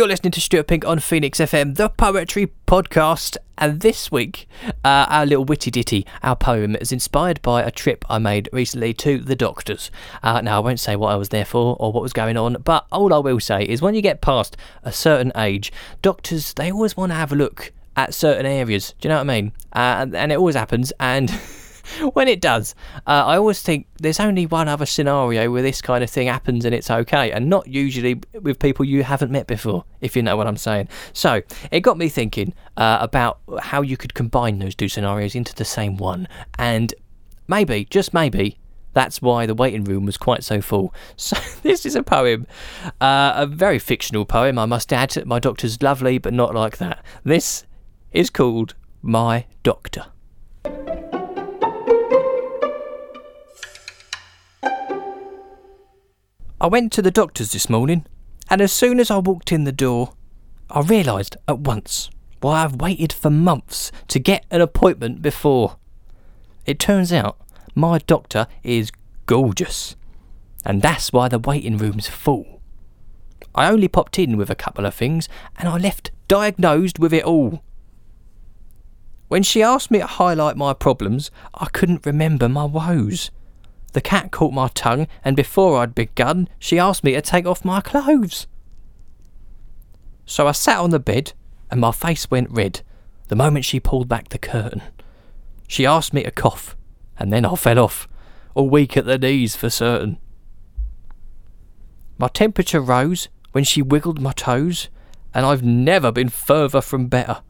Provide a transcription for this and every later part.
You're listening to Stuart Pink on Phoenix FM, the poetry podcast. And this week, uh, our little witty ditty, our poem, is inspired by a trip I made recently to the doctors. Uh, now, I won't say what I was there for or what was going on, but all I will say is when you get past a certain age, doctors, they always want to have a look at certain areas. Do you know what I mean? Uh, and, it always happens. And. when it does, uh, I always think there's only one other scenario where this kind of thing happens and it's okay, and not usually with people you haven't met before, if you know what I'm saying. So it got me thinking uh, about how you could combine those two scenarios into the same one, and maybe, just maybe, that's why the waiting room was quite so full. So this is a poem, uh, a very fictional poem, I must add. My doctor's lovely, but not like that. This is called My Doctor. I went to the doctor's this morning, and as soon as I walked in the door, I realised at once why I've waited for months to get an appointment before. It turns out my doctor is gorgeous, and that's why the waiting room's full. I only popped in with a couple of things, and I left diagnosed with it all. When she asked me to highlight my problems, I couldn't remember my woes. The cat caught my tongue, and before I'd begun, she asked me to take off my clothes. So I sat on the bed, and my face went red the moment she pulled back the curtain. She asked me to cough, and then I fell off, all weak at the knees for certain. My temperature rose when she wiggled my toes, and I've never been further from better.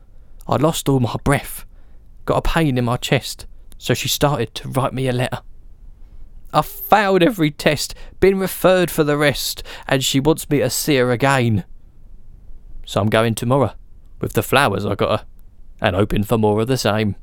I lost all my breath, got a pain in my chest, so she started to write me a letter. I've failed every test, been referred for the rest, and she wants me to see her again. So I'm going tomorrow, with the flowers I got her, and hoping for more of the same.